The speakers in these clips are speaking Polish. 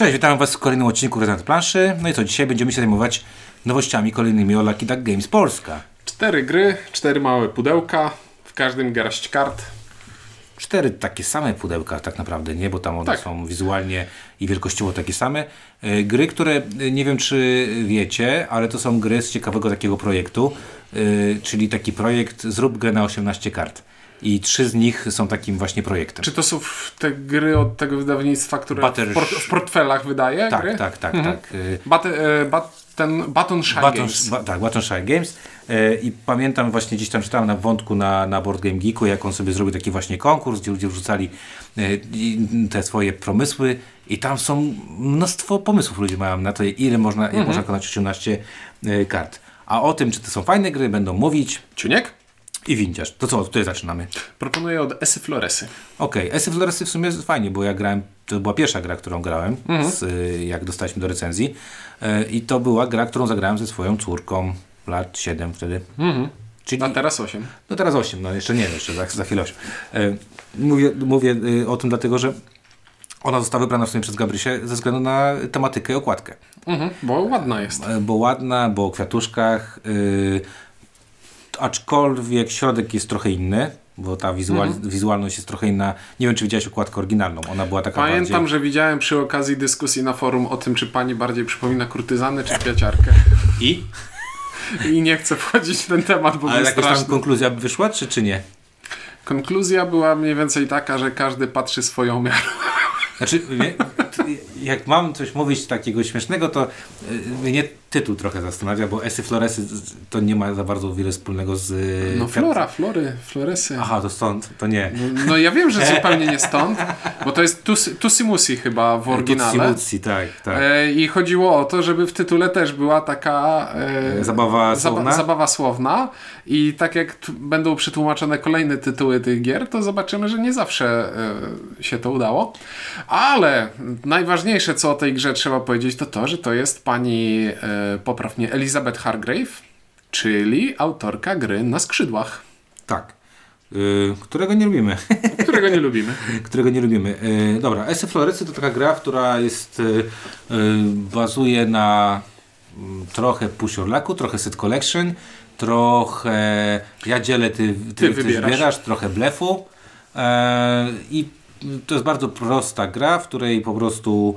Cześć, witam Was w kolejnym odcinku Rezonat Planszy. No i co, dzisiaj będziemy się zajmować nowościami kolejnymi o Lucky Duck Games Polska. Cztery gry, cztery małe pudełka, w każdym garść kart. Cztery takie same pudełka tak naprawdę, nie? Bo tam one Tak. są wizualnie i wielkościowo takie same. E, Gry, które e, nie wiem czy wiecie, ale to są gry z ciekawego takiego projektu, e, czyli taki projekt Zrób grę na 18 kart. I trzy z nich są takim właśnie projektem. Czy to są te gry od tego wydawnictwa, które Butter- w, port w portfelach wydaje tak, gry? tak, tak, tak. E, Bat e, bat ten Baton Shy Baton, Games. ba, tak, Baton Shy Games. E, I pamiętam właśnie gdzieś tam czytałem na wątku na, na Board Game Geeku, jak on sobie zrobił taki właśnie konkurs, gdzie ludzie wrzucali te swoje pomysły i tam są mnóstwo pomysłów ludzie mają na to, ile można, jak można konać 18 e, kart. A o tym, czy to są fajne gry, będą mówić Ciuniek? I windziarz. To co, tutaj zaczynamy. Proponuję od Esy Floresy. Okej, okay. Floresy w sumie jest fajnie, bo ja grałem, to była pierwsza gra, którą grałem, z, y, jak dostaliśmy do recenzji. E, I to była gra, którą zagrałem ze swoją córką, lat 7 wtedy. Czyli, A teraz 8. no teraz 8, no jeszcze nie, jeszcze za, za chwilę 8. E, mówię mówię y, o tym dlatego, że ona została wybrana w sumie przez Gabrysię ze względu na tematykę i okładkę. Mhm, bo ładna jest. E, Bo ładna, bo o kwiatuszkach. y, aczkolwiek środek jest trochę inny, bo ta wizual, Mhm. wizualność jest trochę inna. Nie wiem, czy widziałeś okładkę oryginalną. Ona była taka Pamiętam, bardziej... że widziałem przy okazji dyskusji na forum o tym, czy pani bardziej przypomina kurtyzanę, czy kwiaciarkę. I? I nie chcę wchodzić w ten temat, bo Ale jakaś tam konkluzja wyszła, czy, czy nie? Konkluzja była mniej więcej taka, że każdy patrzy swoją miarą. Znaczy, nie, jak mam coś mówić takiego śmiesznego, to y, mnie tytuł trochę zastanawia, bo Esy Floresy to nie ma za bardzo wiele wspólnego z... y, No flora, flory, floresy. Aha, to stąd, to nie. No, no ja wiem, że zupełnie nie stąd, bo to jest Tus- Tusimusi chyba w oryginale. Tutsi, tak, tak. E, I chodziło o to, żeby w tytule też była taka e, Zabawa słowna? zabawa słowna. I tak jak będą przetłumaczone kolejne tytuły tych gier, to zobaczymy, że nie zawsze e, się to udało. Ale najważniejsze, co o tej grze trzeba powiedzieć, to to, że to jest pani, e, popraw mnie, Elizabeth Hargrave, czyli autorka gry na skrzydłach, Tak. Y, którego nie lubimy. którego nie lubimy. którego nie lubimy. Dobra, Esy Floresy to taka gra, która jest, y, y, bazuje na mm, trochę Lucku, trochę Set Collection, trochę ja dzielę, ty, ty, ty wybierasz. wybierasz, trochę blefu e, i to jest bardzo prosta gra, w której po prostu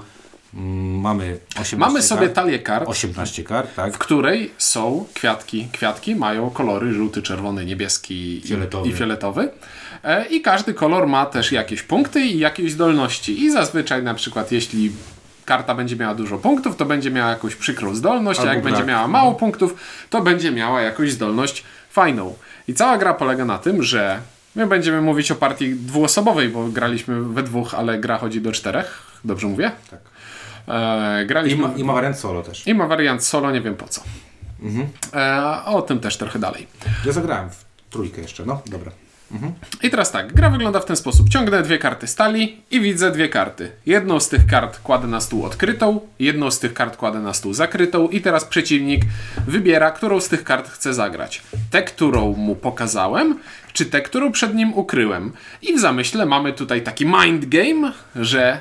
mm, mamy 18 Mamy sobie kart, talię kart, 18 kart, tak? w której są kwiatki. Kwiatki mają kolory żółty, czerwony, niebieski i- Fioletowy. i fioletowy. E, I każdy kolor ma też jakieś punkty i jakieś zdolności. I zazwyczaj na przykład jeśli karta będzie miała dużo punktów, to będzie miała jakąś przykrą zdolność, a Albo jak brak. będzie miała mało punktów, to będzie miała jakąś zdolność fajną. I cała gra polega na tym, że my będziemy mówić o partii dwuosobowej, bo graliśmy we dwóch, ale gra chodzi do czterech. Dobrze mówię? Tak. E, I graliśmy... ma, I ma wariant solo też. I ma wariant solo, nie wiem po co. Mhm. E, o tym też trochę dalej. Ja zagrałem w trójkę jeszcze, no dobra. I teraz tak, gra wygląda w ten sposób. Ciągnę dwie karty stali i widzę dwie karty. Jedną z tych kart kładę na stół odkrytą, jedną z tych kart kładę na stół zakrytą i teraz przeciwnik wybiera, którą z tych kart chce zagrać. Tę, którą mu pokazałem, czy tę, którą przed nim ukryłem. I w zamyśle mamy tutaj taki mind game, że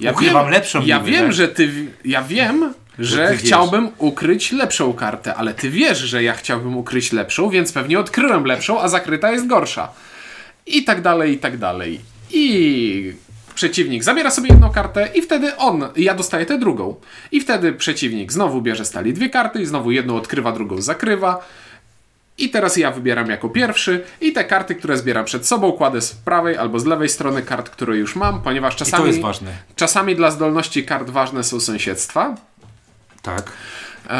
ja Ukrywam lepszą Ja niby, wiem, tak? że ty, ja wiem, że ty wiesz. chciałbym ukryć lepszą kartę, ale ty wiesz, że ja chciałbym ukryć lepszą, więc pewnie odkryłem lepszą, a zakryta jest gorsza. I tak dalej, i tak dalej. I przeciwnik zabiera sobie jedną kartę i wtedy on, ja dostaję tę drugą. I wtedy przeciwnik znowu bierze stali dwie karty i znowu jedną odkrywa, drugą zakrywa. I teraz ja wybieram jako pierwszy i te karty, które zbieram przed sobą, kładę z prawej albo z lewej strony kart, które już mam, ponieważ czasami, to jest ważne. czasami dla zdolności kart ważne są sąsiedztwa, Tak. e,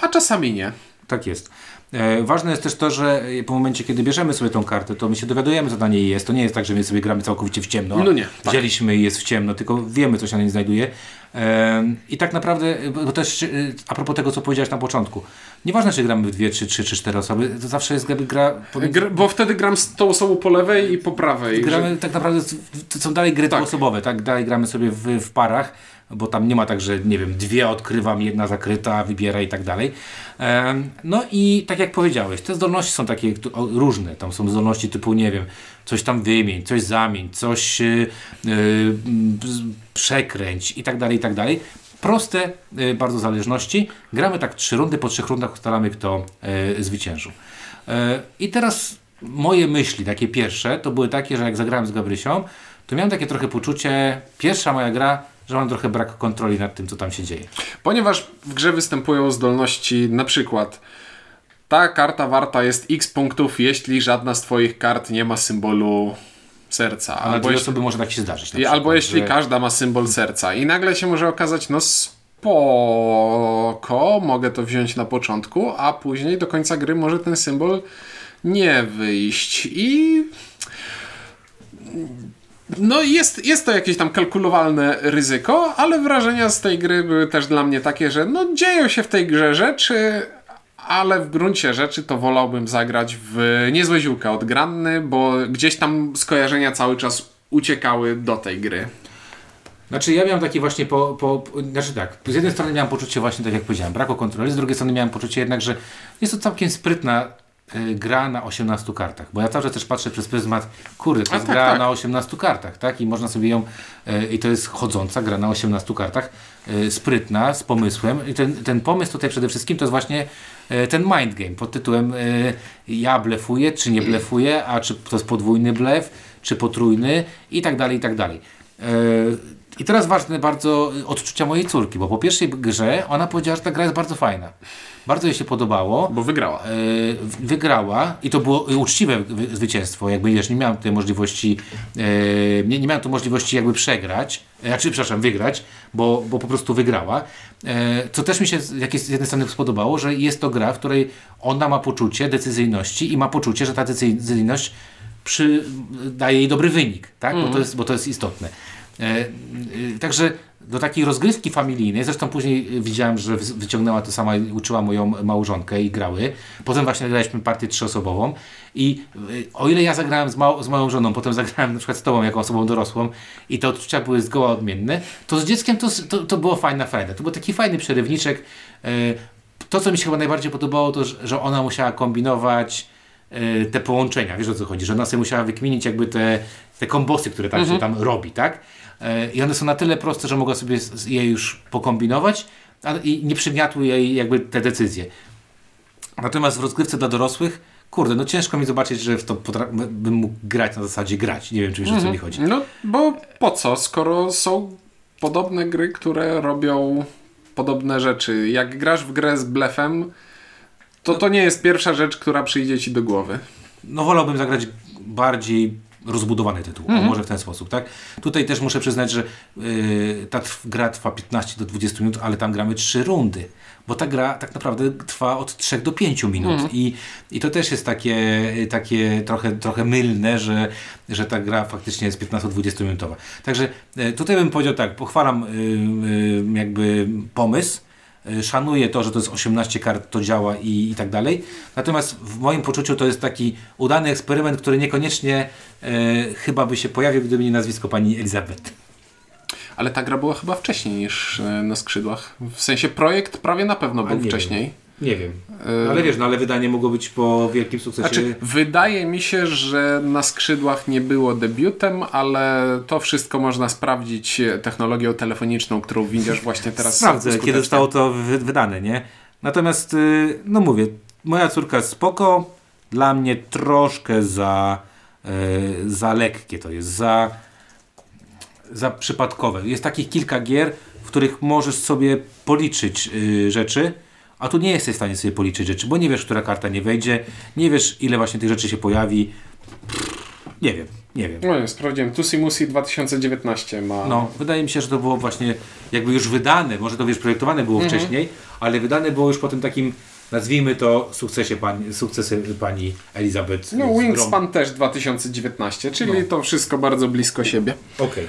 a czasami nie. Tak jest. E, ważne jest też to, że po momencie, kiedy bierzemy sobie tą kartę, to my się dowiadujemy, co na niej jest. To nie jest tak, że my sobie gramy całkowicie w ciemno. No nie, tak. Wzięliśmy i jest w ciemno, tylko wiemy, co się na niej znajduje. E, I tak naprawdę, bo też e, a propos tego, co powiedziałeś na początku, nieważne, czy gramy w dwie, czy trzy, czy cztery osoby, to zawsze jest gra, gra pomiędzy- Gr- bo wtedy gram z tą osobą po lewej i po prawej. Gramy tak naprawdę, to są dalej gry Tak. dwuosobowe, tak? Dalej gramy sobie w, w parach, bo tam nie ma tak, że nie wiem, dwie odkrywam, jedna zakryta, wybiera i tak dalej. No i tak jak powiedziałeś, te zdolności są takie różne. Tam są zdolności typu, nie wiem, coś tam wymień, coś zamień, coś yy, z- przekręć i tak dalej, i tak dalej. Proste yy, bardzo zależności. Gramy tak trzy rundy, po trzech rundach ustalamy, kto zwyciężył. I teraz moje myśli, takie pierwsze, to były takie, że jak zagrałem z Gabrysią, to miałem takie trochę poczucie, pierwsza moja gra, że mam trochę brak kontroli nad tym, co tam się dzieje. Ponieważ w grze występują zdolności, na przykład ta karta warta jest x punktów, jeśli żadna z twoich kart nie ma symbolu serca. A Albo jeśli, osoby może tak się zdarzyć. przykład, albo jeśli że- każda ma symbol serca. I nagle się może okazać, no spoko, mogę to wziąć na początku, a później do końca gry może ten symbol nie wyjść. I no jest, jest to jakieś tam kalkulowalne ryzyko, ale wrażenia z tej gry były też dla mnie takie, że no dzieją się w tej grze rzeczy, ale w gruncie rzeczy to wolałbym zagrać w niezłe ziółka od Granny, bo gdzieś tam skojarzenia cały czas uciekały do tej gry. Znaczy ja miałem takie właśnie po, po, po znaczy tak, z jednej strony miałem poczucie właśnie, tak jak powiedziałem, braku kontroli, z drugiej strony miałem poczucie jednak, że jest to całkiem sprytna gra na 18 kartach, bo ja cały czas też patrzę przez pryzmat, kurde, to A jest tak, gra tak. na 18 kartach, tak, i można sobie ją, y, i to jest chodząca gra na 18 kartach, y, sprytna, z pomysłem i ten, ten pomysł tutaj przede wszystkim to jest właśnie ten mind game pod tytułem ja blefuję, czy nie blefuję, a czy to jest podwójny blef, czy potrójny i tak dalej, i tak dalej. I teraz ważne bardzo y, odczucia mojej córki, bo po pierwszej grze ona powiedziała, że ta gra jest bardzo fajna. Bardzo jej się podobało. Bo wygrała. W- wygrała i to było y, uczciwe wy- zwycięstwo, jakby wiesz, nie miałem tutaj możliwości, e, nie, nie miałem tu możliwości jakby przegrać, e, znaczy, przepraszam, wygrać, bo, bo po prostu wygrała. E, co też mi się z, jak jest, z jednej strony spodobało, że jest to gra, w której ona ma poczucie decyzyjności i ma poczucie, że ta decyzyjność przy, daje jej dobry wynik, tak? bo, to jest, bo to jest istotne. E, y, Także do takiej rozgrywki familijnej, zresztą później widziałem, że wy- wyciągnęła to sama i uczyła moją małżonkę i grały. Potem właśnie graliśmy partię trzyosobową i y, o ile ja zagrałem z, mał, z moją żoną, potem zagrałem na przykład z tobą jako osobą dorosłą i te odczucia były zgoła odmienne, to z dzieckiem to, to, to było fajna fajne. To był taki fajny przerywniczek. To, co mi się chyba najbardziej podobało, to, że- ona musiała kombinować te połączenia, wiesz o co chodzi, że ona sobie musiała wykminić jakby te, te kombosy, które tam się tam robi, tak? E, I one są na tyle proste, że mogła sobie je już pokombinować a, i nie przygniatły jej jakby te decyzje. Natomiast w rozgrywce dla dorosłych, kurde, no ciężko mi zobaczyć, że w to bym mógł grać na zasadzie grać. Nie wiem, czy wiesz o co mi chodzi. No, bo po co, skoro są podobne gry, które robią podobne rzeczy. Jak grasz w grę z blefem, to to nie jest pierwsza rzecz, która przyjdzie ci do głowy. No wolałbym zagrać bardziej rozbudowany tytuł, Mhm. o, może w ten sposób, tak? Tutaj też muszę przyznać, że yy, ta trw- gra trwa 15 do 20 minut, ale tam gramy 3 rundy, bo ta gra tak naprawdę trwa od 3 do 5 minut Mhm. I, i to też jest takie, takie trochę, trochę mylne, że, że ta gra faktycznie jest 15-20 minutowa. Także yy, tutaj bym powiedział tak, pochwalam yy, jakby pomysł, Y, Szanuję to, że to jest 18 kart, to działa i, i tak dalej. Natomiast w moim poczuciu to jest taki udany eksperyment, który niekoniecznie e, chyba by się pojawił, gdyby nie nazwisko pani Elizabeth. Ale ta gra była chyba wcześniej niż e, na skrzydłach. W sensie projekt prawie na pewno był nie wcześniej. Nie wiem. ale wiesz, no ale wydanie mogło być po wielkim sukcesie. Znaczy, wydaje mi się, że na skrzydłach nie było debiutem, ale to wszystko można sprawdzić e, technologią telefoniczną, którą widzisz właśnie teraz. Sprawdzę, kiedy zostało to wy- wydane, nie? Natomiast, y, no mówię, moja córka spoko, dla mnie troszkę za, y, za lekkie to jest, za, za przypadkowe. Jest takich kilka gier, w których możesz sobie policzyć y, rzeczy, a tu nie jesteś w stanie sobie policzyć rzeczy, bo nie wiesz, która karta nie wejdzie, nie wiesz, ile właśnie tych rzeczy się pojawi. Nie wiem, nie wiem. No nie, sprawdziłem. Tusi Musi 2019 ma. No, wydaje mi się, że to było właśnie jakby już wydane, może to wiesz, projektowane było Mhm. wcześniej, ale wydane było już po tym takim, nazwijmy to, sukcesie pani, sukcesy pani Elizabeth. No. Wingspan też 2019, czyli No. to wszystko bardzo blisko siebie. Okej.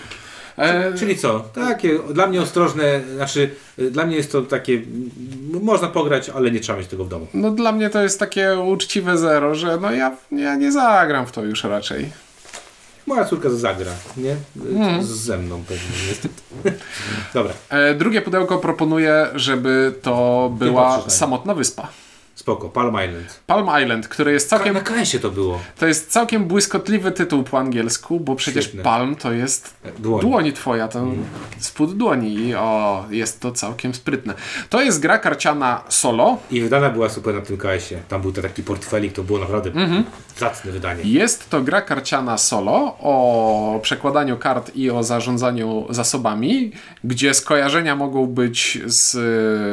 E, Czyli co? Takie dla mnie ostrożne, znaczy y, dla mnie jest to takie, można pograć, ale nie trzeba mieć tego w domu. no dla mnie to jest takie uczciwe zero, że no ja, ja nie zagram w to już raczej. Moja córka zagra, nie? Z, ze mną pewnie, niestety. Dobra, E, drugie pudełko proponuje, żeby to była samotna wyspa. Spoko. Palm Island. Palm Island, który jest całkiem, Na KS-ie to było. to jest całkiem błyskotliwy tytuł po angielsku, bo przecież Świetne. Palm to jest Dłoń. dłoń twoja, to spód dłoni i o, jest to całkiem sprytne. To jest gra karciana solo. I wydana była super na tym KS-ie. Tam był to taki portfelik, to było naprawdę Mhm. zacne wydanie. Jest to gra karciana solo o przekładaniu kart i o zarządzaniu zasobami, gdzie skojarzenia mogą być z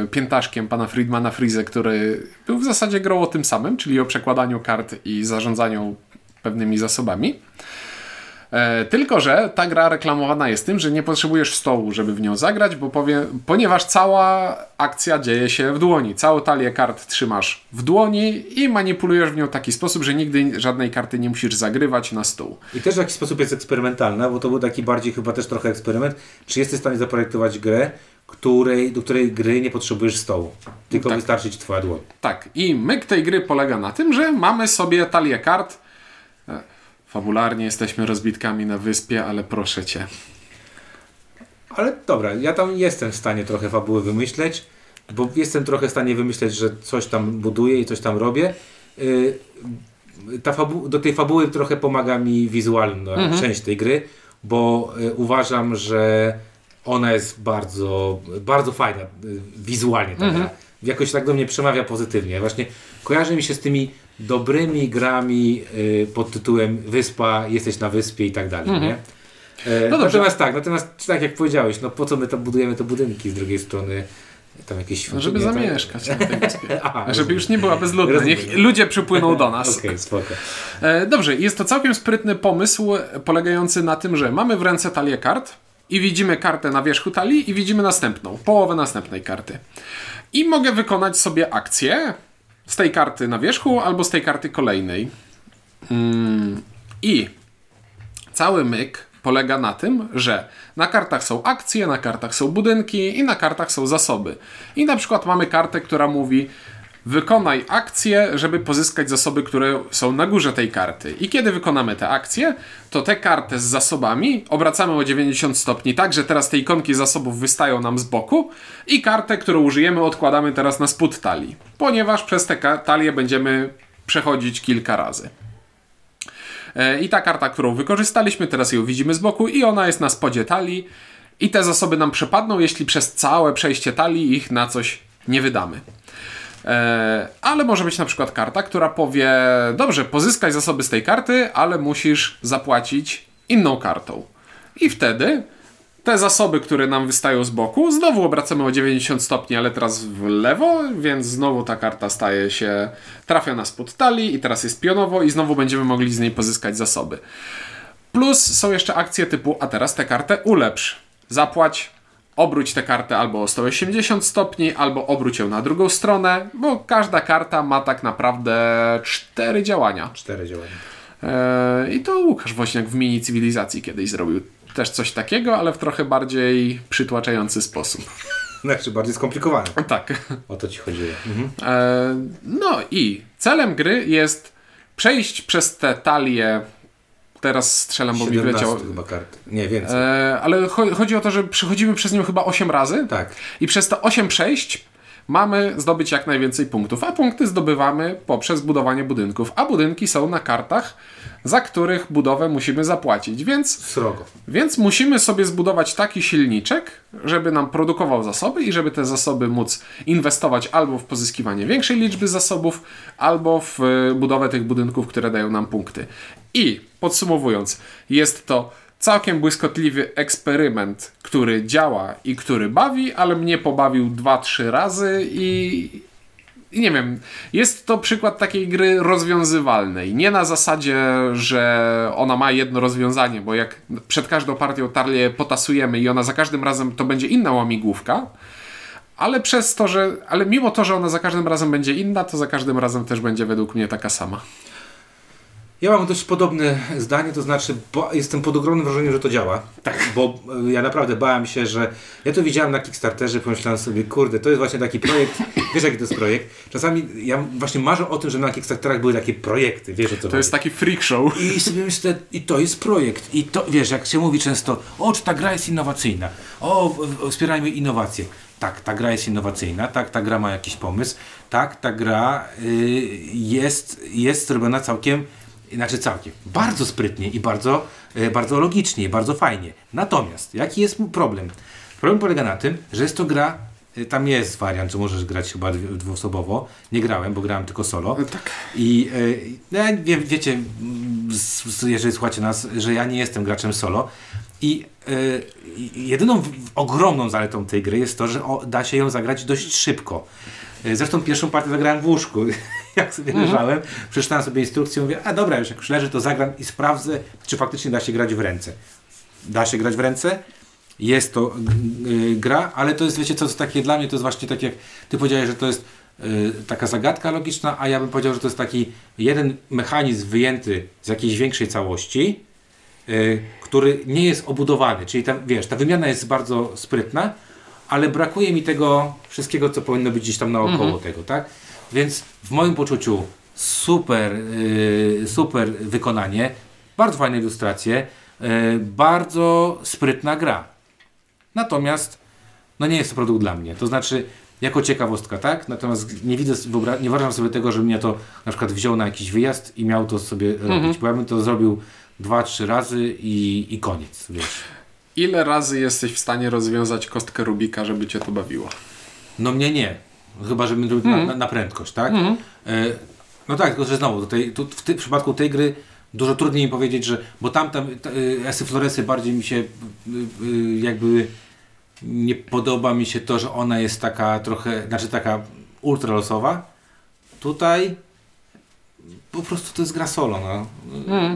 e, piętaszkiem pana Friedmana Frize, który był w zasadzie grą o tym samym, czyli o przekładaniu kart i zarządzaniu pewnymi zasobami. E, tylko, że ta gra reklamowana jest tym, że nie potrzebujesz stołu, żeby w nią zagrać, bo powie, ponieważ cała akcja dzieje się w dłoni. Całą talię kart trzymasz w dłoni i manipulujesz w nią w taki sposób, że nigdy żadnej karty nie musisz zagrywać na stół. I też w jakiś sposób jest eksperymentalna, bo to był taki bardziej chyba też trochę eksperyment. Czy jesteś w stanie zaprojektować grę, której, do której gry nie potrzebujesz stołu, tylko Tak. wystarczy ci twoja dłoń. Tak, i myk tej gry polega na tym, że mamy sobie talię kart. E, Fabularnie jesteśmy rozbitkami na wyspie, ale proszę cię. Ale dobra, ja tam jestem w stanie trochę fabuły wymyśleć, bo jestem trochę w stanie wymyśleć, że coś tam buduję i coś tam robię. Yy, ta fabu- do tej fabuły trochę pomaga mi wizualna część tej gry, bo y, uważam, że ona jest bardzo, bardzo fajna y, wizualnie. Ta gra. Jakoś tak do mnie przemawia pozytywnie. Właśnie kojarzy mi się z tymi dobrymi grami y, pod tytułem Wyspa, jesteś na wyspie i tak dalej. Nie? E, No natomiast tak, natomiast tak jak powiedziałeś, no po co my tam budujemy te budynki z drugiej strony, tam jakieś No, żeby świątynie, tak? zamieszkać na tej wyspie. Aha, Żeby rozumiem. już nie była bezludna. Rozumiem. Niech ludzie przypłyną do nas. Okej, spoko. E, Dobrze, jest to całkiem sprytny pomysł polegający na tym, że mamy w ręce talię kart i widzimy kartę na wierzchu talii i widzimy następną, połowę następnej karty. I mogę wykonać sobie akcję z tej karty na wierzchu albo z tej karty kolejnej. Mm, I cały myk polega na tym, że na kartach są akcje, na kartach są budynki i na kartach są zasoby. I na przykład mamy kartę, która mówi wykonaj akcję, żeby pozyskać zasoby, które są na górze tej karty. I kiedy wykonamy tę akcję, to tę kartę z zasobami obracamy o 90 stopni, tak że teraz te ikonki zasobów wystają nam z boku i kartę, którą użyjemy, odkładamy teraz na spód talii, ponieważ przez tę talię będziemy przechodzić kilka razy. E, I ta karta, którą wykorzystaliśmy, teraz ją widzimy z boku i ona jest na spodzie talii i te zasoby nam przepadną, jeśli przez całe przejście talii ich na coś nie wydamy. E, ale może być na przykład karta, która powie: Dobrze, pozyskaj zasoby z tej karty, ale musisz zapłacić inną kartą. I wtedy te zasoby, które nam wystają z boku, znowu obracamy o 90 stopni, ale teraz w lewo, więc znowu ta karta staje się, trafia na spod talii i teraz jest pionowo i znowu będziemy mogli z niej pozyskać zasoby. Plus są jeszcze akcje typu, a teraz tę kartę ulepsz. Zapłać, obróć tę kartę albo o 180 stopni, albo obróć ją na drugą stronę, bo każda karta ma tak naprawdę cztery działania. Cztery działania. Eee, I to Łukasz Woźniak w mini cywilizacji kiedyś zrobił też coś takiego, ale w trochę bardziej przytłaczający sposób. Znaczy bardziej skomplikowane. Tak. O to ci chodziło. Mhm. Eee, no i celem gry jest przejść przez te talie. Teraz strzelam, bo mi 17 wleciał. chyba kart. Nie, więcej. Eee, ale cho- chodzi o to, że przechodzimy przez nią chyba 8 razy. Tak. I przez te 8 przejść mamy zdobyć jak najwięcej punktów, a punkty zdobywamy poprzez budowanie budynków, a budynki są na kartach, za których budowę musimy zapłacić, więc, Srogo. więc musimy sobie zbudować taki silniczek, żeby nam produkował zasoby i żeby te zasoby móc inwestować albo w pozyskiwanie większej liczby zasobów, albo w e, budowę tych budynków, które dają nam punkty. I podsumowując, jest to całkiem błyskotliwy eksperyment, który działa i który bawi, ale mnie pobawił 2-3 razy i, i nie wiem, jest to przykład takiej gry rozwiązywalnej. Nie na zasadzie, że ona ma jedno rozwiązanie, bo jak przed każdą partią tarlię potasujemy i ona za każdym razem to będzie inna łamigłówka, ale przez to, że. Ale mimo to, że ona za każdym razem będzie inna, to za każdym razem też będzie według mnie taka sama. Ja mam dość podobne zdanie, to znaczy jestem pod ogromnym wrażeniem, że to działa. Tak. Bo e, ja naprawdę bałem się, że ja to widziałem na Kickstarterze, pomyślałem sobie, kurde, to jest właśnie taki projekt, wiesz jaki to jest projekt? Czasami ja właśnie marzę o tym, że na Kickstarterach były takie projekty, wiesz o co To jest taki freak show. I sobie myślę, i to jest projekt. I to, wiesz, jak się mówi często, o, czy ta gra jest innowacyjna, o, o, wspierajmy innowacje. Tak, ta gra jest innowacyjna, tak, ta gra ma jakiś pomysł, tak, ta gra y, jest, jest zrobiona całkiem, znaczy całkiem, bardzo sprytnie i bardzo, y, bardzo logicznie, i bardzo fajnie. Natomiast, jaki jest problem? Problem polega na tym, że jest to gra, y, tam jest wariant, że możesz grać chyba dwu- dwuosobowo. Nie grałem, bo grałem tylko solo. Tak. I y, no, wie, wiecie, jeżeli słuchacie nas, że ja nie jestem graczem solo. I jedyną ogromną zaletą tej gry jest to, że o, da się ją zagrać dość szybko. Zresztą pierwszą partię zagrałem w łóżku. Jak sobie leżałem, przeczytałem sobie instrukcję, mówię, a dobra, już jak już leży, to zagram i sprawdzę, czy faktycznie da się grać w ręce. Da się grać w ręce. Jest to g- y, gra, ale to jest, wiecie, co jest takie dla mnie, to jest właśnie tak jak ty powiedziałeś, że to jest y, taka zagadka logiczna, a ja bym powiedział, że to jest taki jeden mechanizm wyjęty z jakiejś większej całości, y, który nie jest obudowany. Czyli ta, wiesz, ta wymiana jest bardzo sprytna, ale brakuje mi tego wszystkiego, co powinno być gdzieś tam naokoło tego, tak? Więc w moim poczuciu super, y, super wykonanie, bardzo fajne ilustracje, y, bardzo sprytna gra. Natomiast no nie jest to produkt dla mnie. To znaczy, jako ciekawostka, tak? Natomiast nie widzę, nie wyobrażam sobie tego, żebym mnie to na przykład wziął na jakiś wyjazd i miał to sobie robić, bo ja bym to zrobił dwa, trzy razy i, i koniec, wiesz. Ile razy jesteś w stanie rozwiązać kostkę Rubika, żeby cię to bawiło? No mnie nie. Chyba, żebym robił na, na, na prędkość, tak? E, no tak, tylko że znowu, tutaj, tu, w, ty, w przypadku tej gry dużo trudniej mi powiedzieć, że, bo tam, tam y, Esy Floresy bardziej mi się y, jakby nie podoba mi się to, że ona jest taka trochę, znaczy taka ultra losowa. Tutaj po prostu to jest gra solo, no.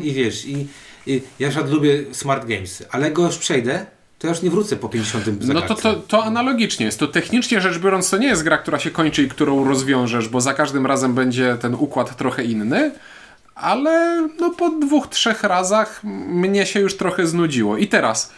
I wiesz, i, i ja na przykład lubię smart games, ale go już przejdę, to ja już nie wrócę po 50 No to, zagadce. to, to analogicznie jest. To technicznie rzecz biorąc, to nie jest gra, która się kończy i którą rozwiążesz, bo za każdym razem będzie ten układ trochę inny, ale no po dwóch, trzech razach mnie się już trochę znudziło. I teraz,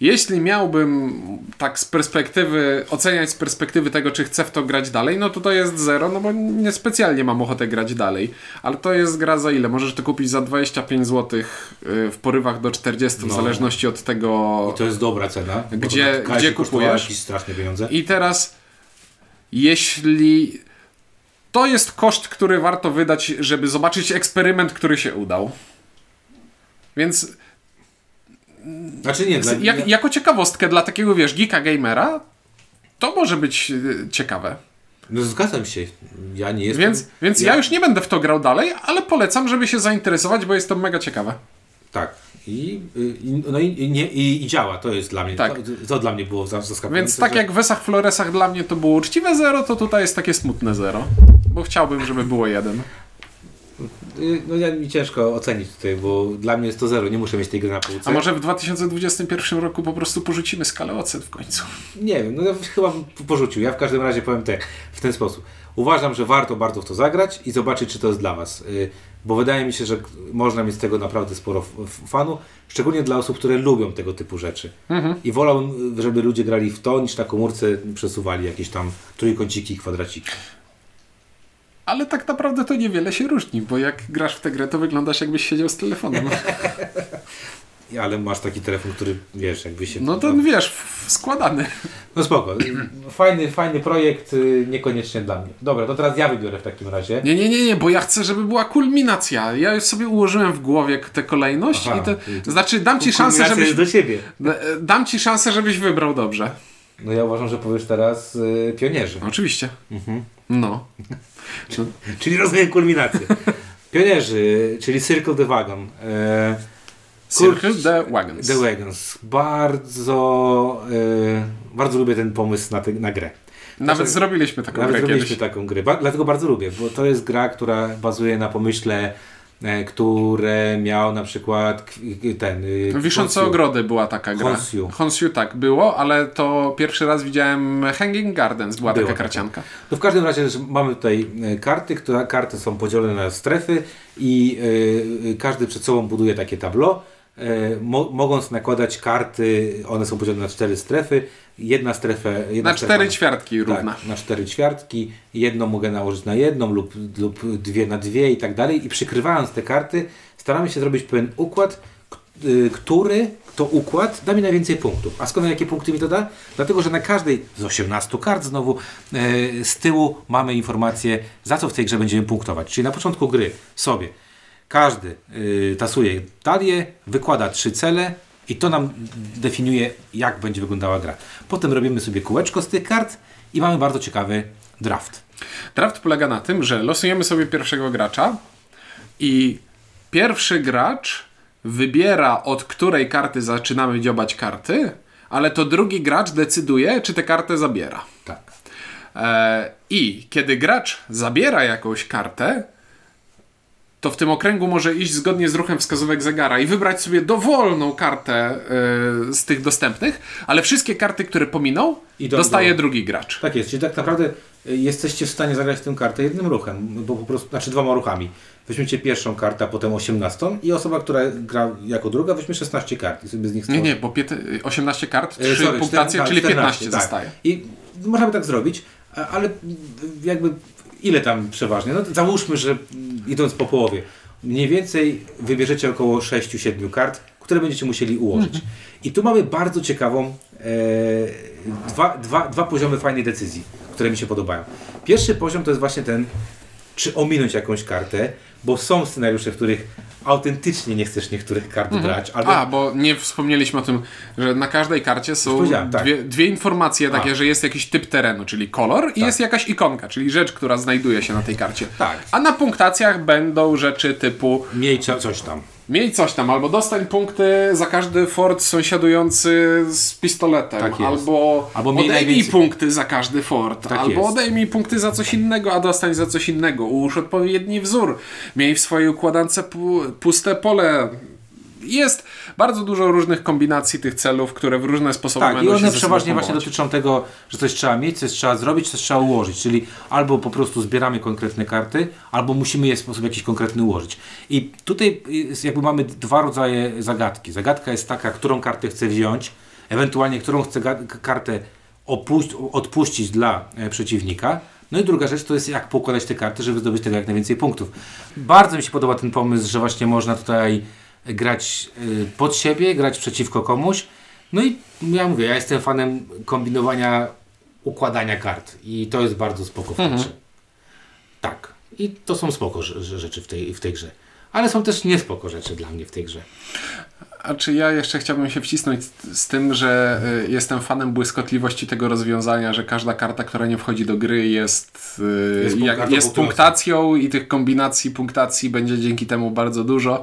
jeśli miałbym tak z perspektywy, oceniać z perspektywy tego, czy chcę w to grać dalej, no to to jest zero, no bo niespecjalnie mam ochotę grać dalej. Ale to jest gra za ile? Możesz to kupić za 25 zł w porywach do 40, w No. zależności od tego, I to jest dobra cena. Gdzie- gdzie kupujesz? straszne pieniądze. I teraz, jeśli to jest koszt, który warto wydać, żeby zobaczyć eksperyment, który się udał. Więc Znaczy nie, dla, jak, ja, jako ciekawostkę dla takiego, wiesz, geeka gamera, to może być y, ciekawe. no zgadzam się. Ja nie jestem... Więc, więc ja już nie będę w to grał dalej, ale polecam, żeby się zainteresować, bo jest to mega ciekawe. Tak. I, i, no i, nie, i, i działa, to jest dla mnie. Tak. To, to dla mnie było za- zaskakujące. Więc tak że- jak w Esach Floresach dla mnie to było uczciwe zero, to tutaj jest takie smutne zero. Bo chciałbym, żeby było jeden. Y, No ja mi ciężko ocenić tutaj, bo dla mnie jest to zero, nie muszę mieć tej gry na półce. A może w 2021 roku po prostu porzucimy skalę ocen w końcu? Nie wiem, no ja chyba bym porzucił. Ja w każdym razie powiem tak, w ten sposób. Uważam, że warto bardzo w to zagrać i zobaczyć, czy to jest dla Was. Y, Bo wydaje mi się, że można mieć z tego naprawdę sporo fanu, szczególnie dla osób, które lubią tego typu rzeczy. I wolałbym, żeby ludzie grali w to, niż na komórce przesuwali jakieś tam trójkąciki, kwadraciki. Ale tak naprawdę to niewiele się różni, bo jak grasz w tę grę, to wyglądasz jakbyś siedział z telefonem. Ale masz taki telefon, który wiesz, jakby się. No to wiesz, składany. No spoko. Fajny, fajny projekt, y, niekoniecznie dla mnie. Dobra, to teraz ja wybiorę w takim razie. Nie, nie, nie, nie, bo ja chcę, żeby była kulminacja. Ja już sobie ułożyłem w głowie tę kolejność Aha. i te, znaczy dam ci szansę, żebyś jest do ciebie. dam ci szansę, żebyś wybrał dobrze. No ja uważam, że powiesz teraz y, pionierzy. Oczywiście. Mhm. No. Czyli rozumiem kulminację. Pionierzy, czyli Circle the Wagon. E, Circle the Wagons. the Wagons. Bardzo, e, bardzo lubię ten pomysł na, te, na grę. Nawet Znaczy, zrobiliśmy taką Nawet grę zrobiliśmy kiedyś. taką grę. Ba- dlatego bardzo lubię, bo to jest gra, która bazuje na pomyśle które miał na przykład ten... y, Wiszące Honshu. ogrody była taka gra. Honshu. Honshu tak było, ale to pierwszy raz widziałem Hanging Gardens, była taka taka. karcianka. No w każdym razie mamy tutaj e, karty, które karty są podzielone na strefy i e, e, każdy przed sobą buduje takie tablo, e, mo, mogąc nakładać karty, one są podzielone na cztery strefy, jedna strefa... Jedna Na strefa, cztery ćwiartki równa. Tak, na cztery ćwiartki, jedną mogę nałożyć na jedną lub, lub dwie na dwie i tak dalej i przykrywając te karty staramy się zrobić pewien układ, y, który to układ da mi najwięcej punktów. A skąd jakie punkty mi to da? Dlatego, że na każdej z 18 kart znowu e, z tyłu mamy informację, za co w tej grze będziemy punktować. Czyli na początku gry sobie każdy y, tasuje talię, wykłada trzy cele i to nam definiuje, jak będzie wyglądała gra. Potem robimy sobie kółeczko z tych kart i mamy bardzo ciekawy draft. Draft polega na tym, że losujemy sobie pierwszego gracza i pierwszy gracz wybiera od której karty zaczynamy dziobać karty, ale to drugi gracz decyduje, czy tę kartę zabiera. Tak. E, I kiedy gracz zabiera jakąś kartę, to w tym okręgu może iść zgodnie z ruchem wskazówek zegara i wybrać sobie dowolną kartę e, z tych dostępnych, ale wszystkie karty, które pominął, Idą dostaje do- drugi gracz. Tak jest, czyli tak naprawdę y, jesteście w stanie zagrać tę kartę jednym ruchem, bo po prostu, znaczy dwoma ruchami. Weźmiecie pierwszą kartę, a potem 18 i osoba, która gra jako druga, weźmie 16 kart i sobie z nich Nie, stworzy. nie, bo pięte- 18 kart, E, 3 sorry, punktacje, czter- czyli 14, 15 tak. zostaje. I można by tak zrobić, ale jakby ile tam przeważnie? No załóżmy, że idąc po połowie, mniej więcej wybierzecie około 6-7 kart, które będziecie musieli ułożyć. Mhm. I tu mamy bardzo ciekawą e, dwa, dwa, dwa poziomy fajnej decyzji, które mi się podobają. Pierwszy poziom to jest właśnie ten, czy ominąć jakąś kartę, bo są scenariusze, w których autentycznie nie chcesz niektórych kart brać, albo Mhm. A, bo nie wspomnieliśmy o tym, że na każdej karcie są tak. dwie, dwie informacje takie, A. że jest jakiś typ terenu, czyli kolor i jest jakaś ikonka, czyli rzecz, która znajduje się na tej karcie. Tak. A na punktacjach będą rzeczy typu miej co- coś tam. Miej coś tam, albo dostań punkty za każdy fort sąsiadujący z pistoletem, Tak albo, Albo odejmij najwięcej- punkty za każdy fort, Tak albo jest. odejmij punkty za coś innego, a dostań za coś innego. Ułóż odpowiedni wzór. Miej w swojej układance pu- puste pole. Jest bardzo dużo różnych kombinacji tych celów, które w różne sposoby Tak, i będą się one przeważnie właśnie dotyczą tego, że coś trzeba mieć, coś trzeba zrobić, coś trzeba ułożyć. Czyli albo po prostu zbieramy konkretne karty, albo musimy je w sposób jakiś konkretny ułożyć. I tutaj jakby mamy dwa rodzaje zagadki. Zagadka jest taka, którą kartę chcę wziąć, ewentualnie którą chcę kartę odpuścić dla e, przeciwnika. No i druga rzecz to jest jak poukładać te karty, żeby zdobyć tego jak najwięcej punktów. Bardzo mi się podoba ten pomysł, że właśnie można tutaj grać y, pod siebie, grać przeciwko komuś. No i ja mówię, ja jestem fanem kombinowania, układania kart i to jest bardzo spoko w grze. Tak. I to są spoko rze- rze- rzeczy w tej, w tej grze. Ale są też niespoko rzeczy dla mnie w tej grze. A czy ja jeszcze chciałbym się wcisnąć z- tym, że y, jestem fanem błyskotliwości tego rozwiązania, że każda karta, która nie wchodzi do gry jest, y, Jest jak, jest punktacją i tych kombinacji, punktacji będzie dzięki temu bardzo dużo.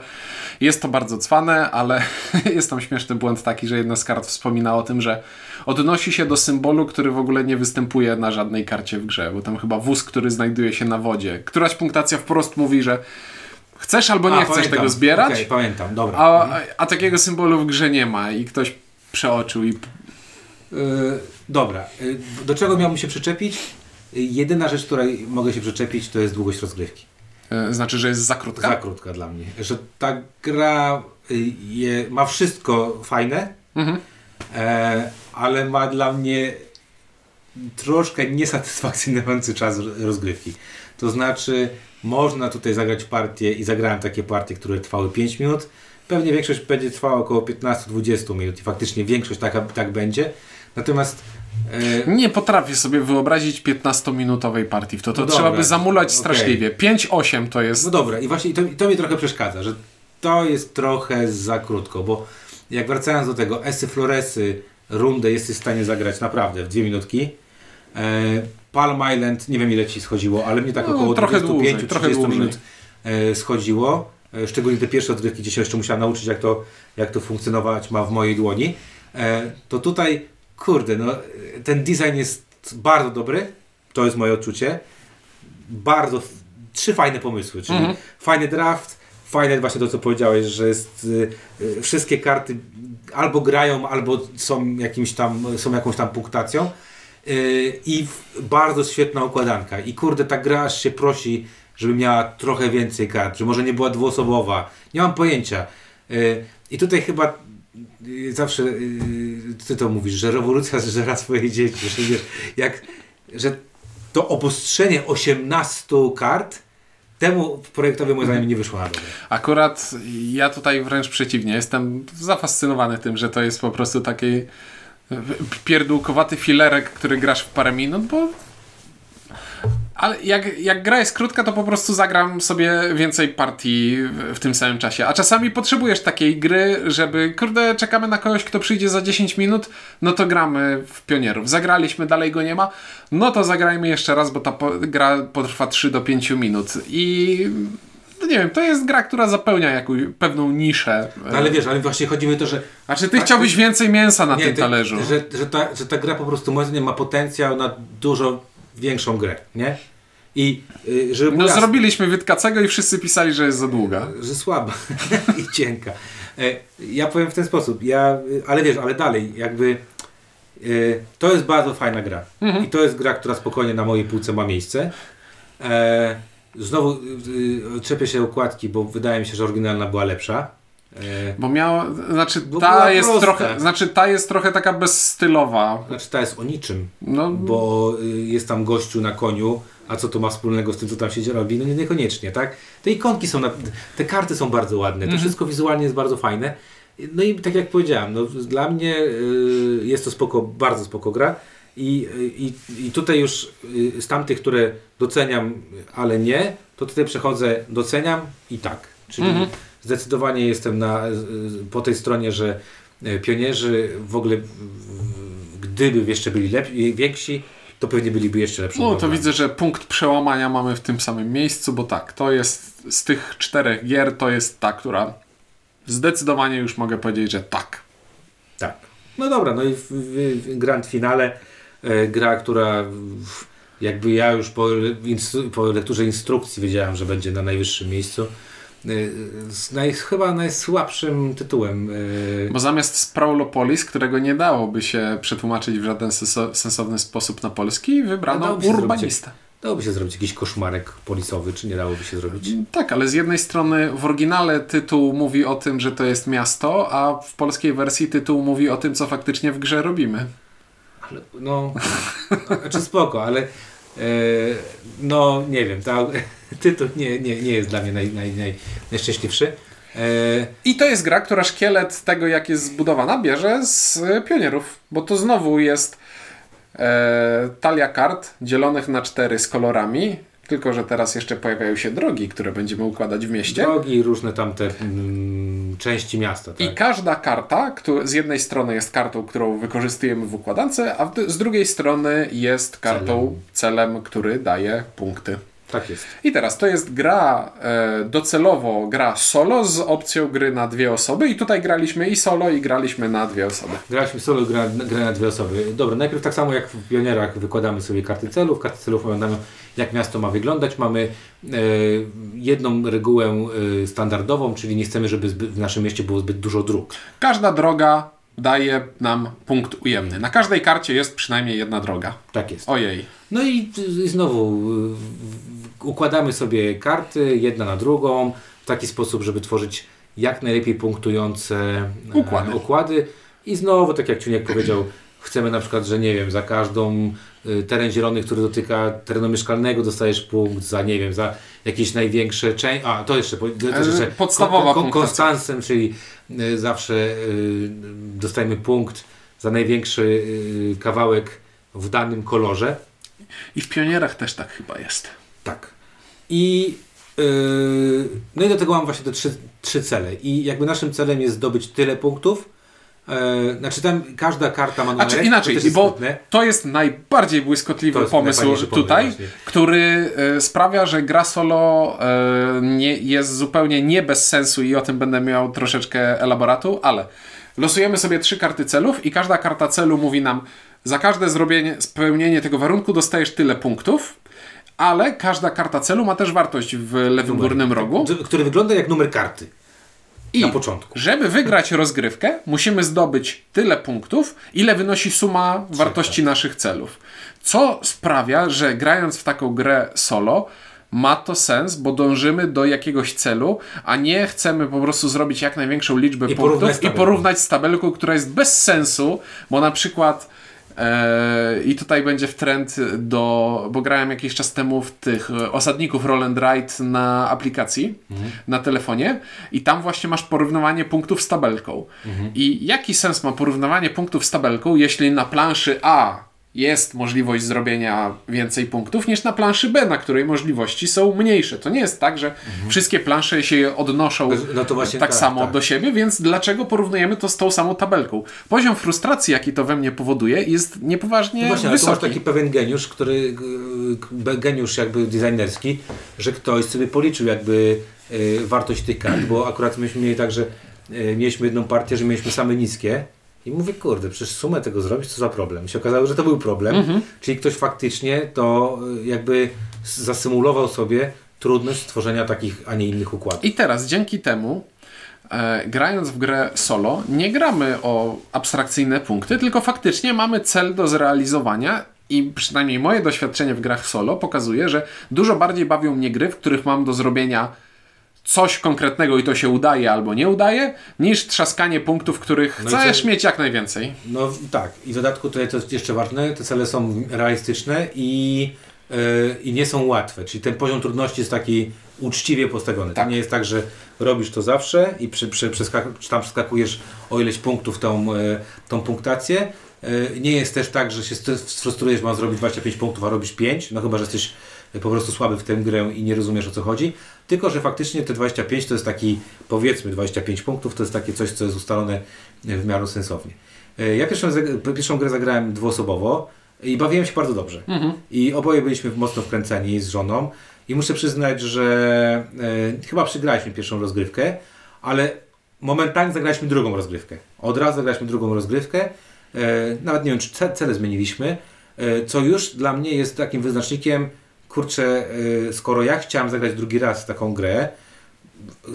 Jest to bardzo cwane, ale jest tam śmieszny błąd taki, że jedna z kart wspomina o tym, że odnosi się do symbolu, który w ogóle nie występuje na żadnej karcie w grze, bo tam chyba wóz, który znajduje się na wodzie. Któraś punktacja wprost mówi, że chcesz albo nie A, chcesz pamiętam. tego zbierać, Okej, pamiętam, dobra. a, a takiego symbolu w grze nie ma i ktoś przeoczył i Yy, dobra, yy, do czego miałbym się przyczepić? Yy, jedyna rzecz, której mogę się przyczepić, to jest długość rozgrywki. E, znaczy, że jest za krótka. Za krótka dla mnie. Że ta gra y, je, ma wszystko fajne, Mhm. e, ale ma dla mnie troszkę niesatysfakcjonujący czas ro- rozgrywki. To znaczy, można tutaj zagrać partię i zagrałem takie partie, które trwały 5 minut. Pewnie większość będzie trwała około 15-20 minut i faktycznie większość taka, tak będzie. Natomiast Nie potrafię sobie wyobrazić 15-minutowej partii w to. To No trzeba dobra, by zamulać okej. straszliwie. 5-8 to jest. No dobra, i właśnie to, to mi trochę przeszkadza, że to jest trochę za krótko, bo jak wracając do tego, Esy Floresy, rundę jesteś w stanie zagrać naprawdę w dwie minutki. E, Palm Island, nie wiem ile ci schodziło, ale mnie tak No, około trochę 25-30 dłużej, trochę dłużej. minut e, schodziło. E, szczególnie te pierwsze odgrywki, gdzie się jeszcze musiałem nauczyć, jak to, jak to funkcjonować ma w mojej dłoni. E, to tutaj, kurde, no, ten design jest bardzo dobry, to jest moje odczucie. Bardzo, trzy fajne pomysły, czyli Mhm. fajny draft, fajne właśnie to, co powiedziałeś, że jest, y, y, wszystkie karty albo grają, albo są, jakimś tam, są jakąś tam punktacją. Y, I bardzo świetna układanka. I kurde, ta gra aż się prosi, żeby miała trochę więcej kart, że może nie była dwuosobowa. Nie mam pojęcia. Y, I tutaj chyba zawsze y, ty to mówisz, że rewolucja zżera swoje dzieci. Że, wiesz, jak, że to obostrzenie 18 kart temu projektowi moim zdaniem nie wyszło na dobre. Akurat ja tutaj wręcz przeciwnie. Jestem zafascynowany tym, że to jest po prostu taki pierdółkowaty filerek, który grasz w parę minut, bo ale jak, jak gra jest krótka, to po prostu zagram sobie więcej partii w, w tym samym czasie. A czasami potrzebujesz takiej gry, żeby, kurde, czekamy na kogoś, kto przyjdzie za 10 minut, no to gramy w pionierów. Zagraliśmy, dalej go nie ma, no to zagrajmy jeszcze raz, bo ta po, gra potrwa 3 do 5 minut. I no nie wiem, to jest gra, która zapełnia jakąś pewną niszę. No ale wiesz, ale właśnie chodzi mi o to, że A czy ty Tak, chciałbyś więcej mięsa na nie, tym ty- talerzu? Że, że, ta, że ta gra po prostu moim zdaniem ma potencjał na dużo większą grę, nie? I y, żeby No jasne, zrobiliśmy Witkacego i wszyscy pisali, że jest za długa. że słaba i cienka. E, Ja powiem w ten sposób, ja, y, ale wiesz, ale dalej, jakby y, to jest bardzo fajna gra. Mhm. I to jest gra, która spokojnie na mojej półce ma miejsce. E, Znowu y, y, czepię się układki, bo wydaje mi się, że oryginalna była lepsza. E, Bo miała, znaczy Bo ta jest prosta. trochę, znaczy ta jest trochę taka bezstylowa. Znaczy ta jest o niczym. No, bo y, jest tam gościu na koniu, a co to ma wspólnego z tym, co tam się robi? No nie- niekoniecznie, tak? Te ikonki są, na, te karty są bardzo ładne, to wszystko wizualnie jest bardzo fajne. No i tak jak powiedziałem, no, dla mnie y, jest to spoko, bardzo spoko gra i, i, i tutaj już y, z tamtych, które doceniam, ale nie, to tutaj przechodzę doceniam i tak. Czyli zdecydowanie jestem na, y, po tej stronie, że y, pionierzy w ogóle gdyby jeszcze byli lep- więksi, to pewnie byliby jeszcze lepszą no to widzę, że punkt przełamania mamy w tym samym miejscu, bo tak, to jest z tych czterech gier, to jest ta, która zdecydowanie już mogę powiedzieć, że tak. Tak. No dobra, no i w, w grand finale e, gra, która w, jakby ja już po, instru, po lekturze instrukcji wiedziałem, że będzie na najwyższym miejscu. E, z naj, chyba najsłabszym tytułem. e, Bo zamiast Sprawlopolis, którego nie dałoby się przetłumaczyć w żaden senso- sensowny sposób na polski, wybrano Dałoby się Urbanistę. Dałoby się zrobić jakiś koszmarek polisowy, czy nie dałoby się zrobić? Tak, ale z jednej strony w oryginale tytuł mówi o tym, że to jest miasto, a w polskiej wersji tytuł mówi o tym, co faktycznie w grze robimy. Ale, no, znaczy spoko, ale e, no nie wiem, ta, tytuł nie, nie, nie jest dla mnie naj, naj, naj, najszczęśliwszy. E, I to jest gra, która szkielet tego, jak jest zbudowana, bierze z e, pionierów, bo to znowu jest e, talia kart dzielonych na cztery z kolorami, tylko że teraz jeszcze pojawiają się drogi, które będziemy układać w mieście. drogi i różne tam te mm, części miasta. Tak? I każda karta, któ- z jednej strony jest kartą, którą wykorzystujemy w układance, a z drugiej strony jest kartą, celem, który daje punkty. Tak jest. I teraz to jest gra e, docelowo gra solo z opcją gry na dwie osoby i tutaj graliśmy i solo i graliśmy na dwie osoby. Graliśmy solo gra, grę na dwie osoby. Dobra, najpierw tak samo jak w Pionierach wykładamy sobie karty celów. Karty celów oglądamy jak miasto ma wyglądać. Mamy e, jedną regułę e, standardową, czyli nie chcemy, żeby zbyt, w naszym mieście było zbyt dużo dróg. Każda droga daje nam punkt ujemny. Na każdej karcie jest przynajmniej jedna droga. Tak jest. Ojej. No i, i znowu układamy sobie karty jedna na drugą w taki sposób, żeby tworzyć jak najlepiej punktujące e, Układy. układy. I znowu, tak jak Ciuniek powiedział, chcemy na przykład, że nie wiem, za każdą y, teren zielony, który dotyka terenu mieszkalnego dostajesz punkt, za nie wiem, za jakieś największe części, a to jeszcze, to jeszcze E, podstawowa punktacja. konstansem, czyli y, zawsze dostajemy punkt za największy kawałek w danym kolorze. I w pionierach też tak chyba jest. Tak. I yy, no i do tego mam właśnie te trzy, trzy cele. I jakby naszym celem jest zdobyć tyle punktów. Yy, znaczy tam każda karta ma A czy numerek, inaczej, to bo smutne. to jest najbardziej błyskotliwy jest pomysł tutaj, właśnie. który e, sprawia, że gra solo e, nie, jest zupełnie nie bez sensu i o tym będę miał troszeczkę elaboratu, ale losujemy sobie trzy karty celów i każda karta celu mówi nam za każde zrobienie, spełnienie tego warunku dostajesz tyle punktów, ale każda karta celu ma też wartość w lewym górnym rogu. Który- wygląda jak numer karty. I na początku. żeby wygrać rozgrywkę, musimy zdobyć tyle punktów, ile wynosi suma wartości naszych celów. Co sprawia, że grając w taką grę solo, ma to sens, bo dążymy do jakiegoś celu, a nie chcemy po prostu zrobić jak największą liczbę I porównać punktów z i porównać z tabelką, która jest bez sensu, bo na przykład i tutaj będzie w trend do, bo grałem jakiś czas temu w tych osadników Roll and Ride na aplikacji, na telefonie i tam właśnie masz porównywanie punktów z tabelką. I jaki sens ma porównywanie punktów z tabelką, jeśli na planszy A jest możliwość zrobienia więcej punktów niż na planszy B, na której możliwości są mniejsze. To nie jest tak, że wszystkie plansze się odnoszą No to właśnie tak, tak, samo tak. do siebie, więc dlaczego porównujemy to z tą samą tabelką? Poziom frustracji, jaki to we mnie powoduje, jest niepoważnie No właśnie, wysoki. taki pewien geniusz, który, e, geniusz jakby designerski, że ktoś sobie policzył jakby e, wartość tych kart, bo akurat myśmy mieli tak, że e, mieliśmy jedną partię, że mieliśmy same niskie i mówię, kurde, przecież sumę tego zrobić, co za problem. I się okazało, że to był problem, Mhm. czyli ktoś faktycznie to e, jakby zasymulował sobie trudność stworzenia takich, a nie innych układów. I teraz dzięki temu, e, grając w grę solo, nie gramy o abstrakcyjne punkty, tylko faktycznie mamy cel do zrealizowania. I przynajmniej moje doświadczenie w grach solo pokazuje, że dużo bardziej bawią mnie gry, w których mam do zrobienia coś konkretnego i to się udaje albo nie udaje, niż trzaskanie punktów, których No chcesz co- mieć jak najwięcej. No tak, i w dodatku tutaj to jest jeszcze ważne, te cele są realistyczne i, yy, i nie są łatwe, czyli ten poziom trudności jest taki uczciwie postawiony. Tak. To nie jest tak, że robisz to zawsze i przy, przy, czy tam przeskakujesz o ileś punktów tą, yy, tą punktację. Yy, nie jest też tak, że się st- sfrustrujesz, mam zrobić 25 punktów, a robisz 5, no chyba, że jesteś po prostu słaby w tę grę i nie rozumiesz o co chodzi. Tylko, że faktycznie te 25 to jest taki, powiedzmy 25 punktów, to jest takie coś, co jest ustalone w miarę sensownie. E, Ja pierwszą, pierwszą grę zagrałem dwuosobowo i bawiłem się bardzo dobrze. I oboje byliśmy mocno wkręceni z żoną. I muszę przyznać, że e, chyba przegraliśmy pierwszą rozgrywkę, ale momentalnie zagraliśmy drugą rozgrywkę. Od razu zagraliśmy drugą rozgrywkę. E, nawet nie wiem, czy ce- cele zmieniliśmy, e, co już dla mnie jest takim wyznacznikiem, kurczę, e, skoro ja chciałem zagrać drugi raz taką grę,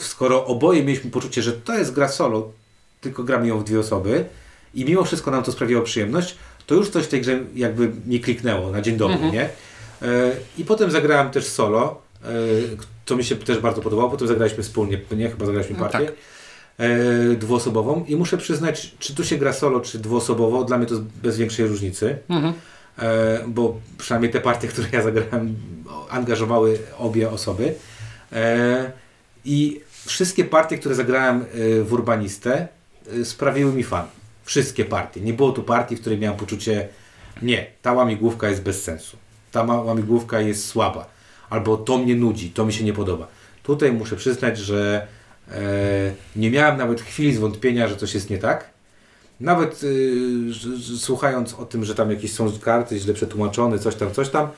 skoro oboje mieliśmy poczucie, że to jest gra solo, tylko gramy ją w dwie osoby i mimo wszystko nam to sprawiało przyjemność, to już coś w tej grze jakby mi kliknęło na dzień dobry, nie? E, I potem zagrałem też solo, e, co mi się też bardzo podobało, potem zagraliśmy wspólnie, nie? Chyba zagraliśmy No partię. tak. E, dwuosobową i muszę przyznać, czy tu się gra solo, czy dwuosobowo, dla mnie to jest bez większej różnicy, Mhm. E, bo przynajmniej te partie, które ja zagrałem, angażowały obie osoby. E, I wszystkie partie, które zagrałem e, w Urbanistę, sprawiły mi fan. Wszystkie partie. Nie było tu partii, w której miałem poczucie, nie, ta łamigłówka jest bez sensu. Ta łamigłówka jest słaba. Albo to mnie nudzi, to mi się nie podoba. Tutaj muszę przyznać, że nie miałem nawet chwili zwątpienia, że coś jest nie tak. Nawet y, że słuchając o tym, że tam jakieś są karty źle przetłumaczone, coś tam, coś tam,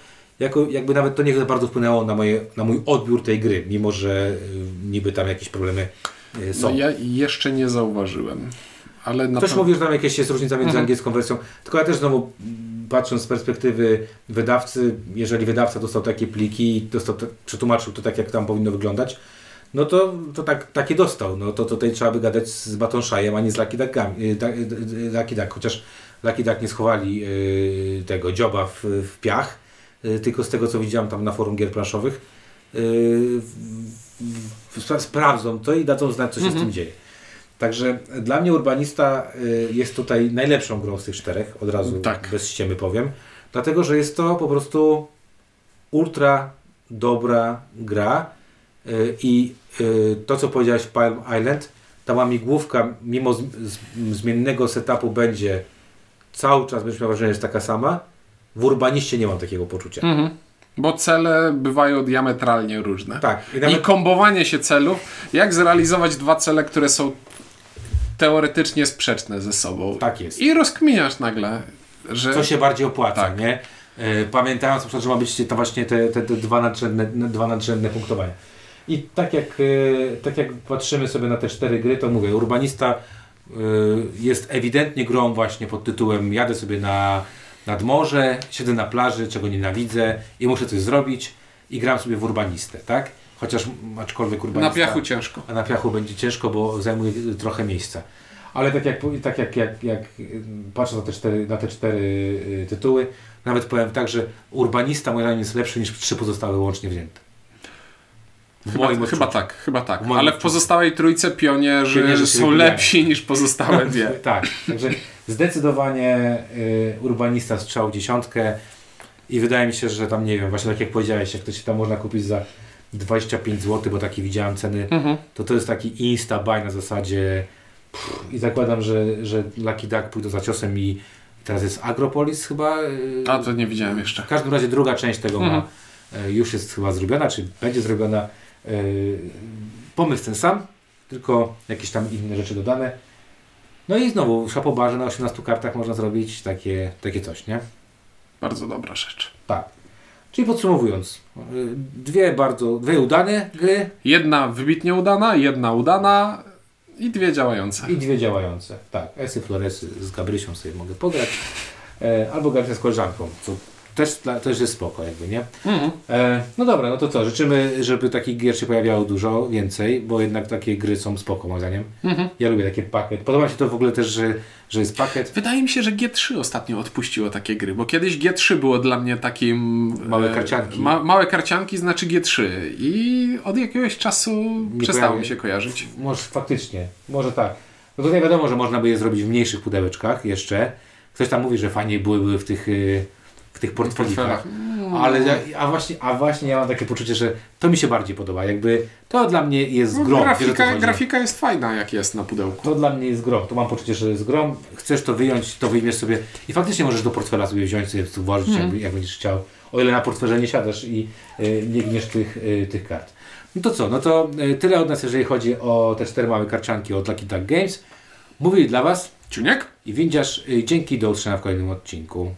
jako, jakby nawet to nie za bardzo wpłynęło na, moje, na mój odbiór tej gry, mimo że y, niby tam jakieś problemy y, są. No ja jeszcze nie zauważyłem. Ale na Ktoś pewno- mówi, że tam jakieś jest różnica między Mhm. angielską wersją, tylko ja też znowu patrząc z perspektywy wydawcy, jeżeli wydawca dostał takie pliki i dostał przetłumaczył to tak, jak tam powinno wyglądać, no to, to tak, takie dostał. No to tutaj trzeba by gadać z Batonshajem, a nie z Lucky Duckami, y, da- y, y, Lucky Duck, chociaż Lucky Duck nie schowali y, tego dzioba w, w piach, y, tylko z tego co widziałem tam na forum gier planszowych, y, spra- sprawdzą to i dadzą znać, co się z tym dzieje. Także dla mnie Urbanista jest tutaj najlepszą grą z tych czterech, od razu Tak. bez ściemy powiem. Dlatego, że jest to po prostu ultra dobra gra i y, to, co powiedziałeś w Palm Island, ta łamigłówka, mimo z, z, zmiennego setupu będzie cały czas, będziesz miał wrażenie, że jest taka sama. W Urbaniście nie mam takiego poczucia. Mhm. Bo cele bywają diametralnie różne. Tak. I I nawet, kombowanie się celów, jak zrealizować dwa cele, które są teoretycznie sprzeczne ze sobą. tak jest. I rozkminiasz nagle, że Co się bardziej opłaca, Tak. nie? E, Pamiętając że ma być to właśnie te, te, te dwa, nadrzędne, dwa nadrzędne punktowania. I tak jak, e, tak jak patrzymy sobie na te cztery gry, to mówię, Urbanista e, jest ewidentnie grą właśnie pod tytułem jadę sobie na, nad morze, siedzę na plaży, czego nienawidzę i muszę coś zrobić i gram sobie w urbanistę, tak? Chociaż aczkolwiek urbanista... Na piachu ciężko. A na piachu będzie ciężko, bo zajmuje trochę miejsca. Ale tak jak, tak jak, jak, jak y, patrząc na te cztery, na te cztery y, tytuły, nawet powiem tak, że urbanista moim zdaniem jest lepszy niż trzy pozostałe łącznie wzięte. W Chyba, moim chyba tak, chyba tak. W Ale w pozostałej trójce pionierzy, Pionierzy są lepsi niż pozostałe dwie. Tak, także zdecydowanie y, urbanista strzał dziesiątkę i wydaje mi się, że tam nie wiem, właśnie tak jak powiedziałeś, jak to się tam można kupić za 25 zł, bo takie widziałem ceny, Mhm. to to jest taki insta buy na zasadzie pff, i zakładam, że, że Lucky Duck pójdą za ciosem i teraz jest Agropolis chyba. y, A to nie widziałem jeszcze. W każdym razie druga część tego Mhm. ma, y, już jest chyba zrobiona, czy będzie zrobiona. Y, Pomysł ten sam, tylko jakieś tam inne rzeczy dodane. No i znowu szapobarze na 18 kartach można zrobić takie, takie coś, nie? Bardzo dobra rzecz. Tak. Czyli podsumowując, y, dwie bardzo, dwie udane gry Jedna wybitnie udana, jedna udana i dwie działające. i dwie działające. Tak, Esy, Floresy z Gabrysią sobie mogę pograć. E, albo grać z koleżanką, co też, też jest spoko jakby, nie? Mhm. E, no dobra, no to co, życzymy, żeby takich gier się pojawiało dużo, więcej, bo jednak takie gry są spoko moim zdaniem. Mhm. Ja lubię takie pakiet. Podoba mi się to w ogóle też, że, że jest pakiet. Wydaje mi się, że G3 ostatnio odpuściło takie gry, bo kiedyś G3 było dla mnie takim... Małe e, karcianki. Ma, małe karcianki znaczy G3 i od jakiegoś czasu przestało kojarzy- mi się kojarzyć. Może faktycznie, może tak. No tutaj wiadomo, że można by je zrobić w mniejszych pudełeczkach jeszcze. Ktoś tam mówi, że fajniej byłyby w tych, y, w tych portfelikach. Ale ja, a, właśnie, a właśnie ja mam takie poczucie, że to mi się bardziej podoba. Jakby to dla mnie jest No, grom. Grafika, grafika jest fajna, jak jest na pudełku. To dla mnie jest grom. To mam poczucie, że jest grom. Chcesz to wyjąć, to wyjmiesz sobie i faktycznie możesz do portfela sobie wziąć, sobie Mhm. jakby, jak będziesz chciał. O ile na portfelze nie siadasz i y, nie gniesz tych, y, tych kart. No to co? No to y, tyle od nas, jeżeli chodzi o te cztery małe karczanki od Lucky Duck Games. Mówili dla Was Ciuniek? i Windziarz. Y, dzięki, do usłyszenia w kolejnym odcinku.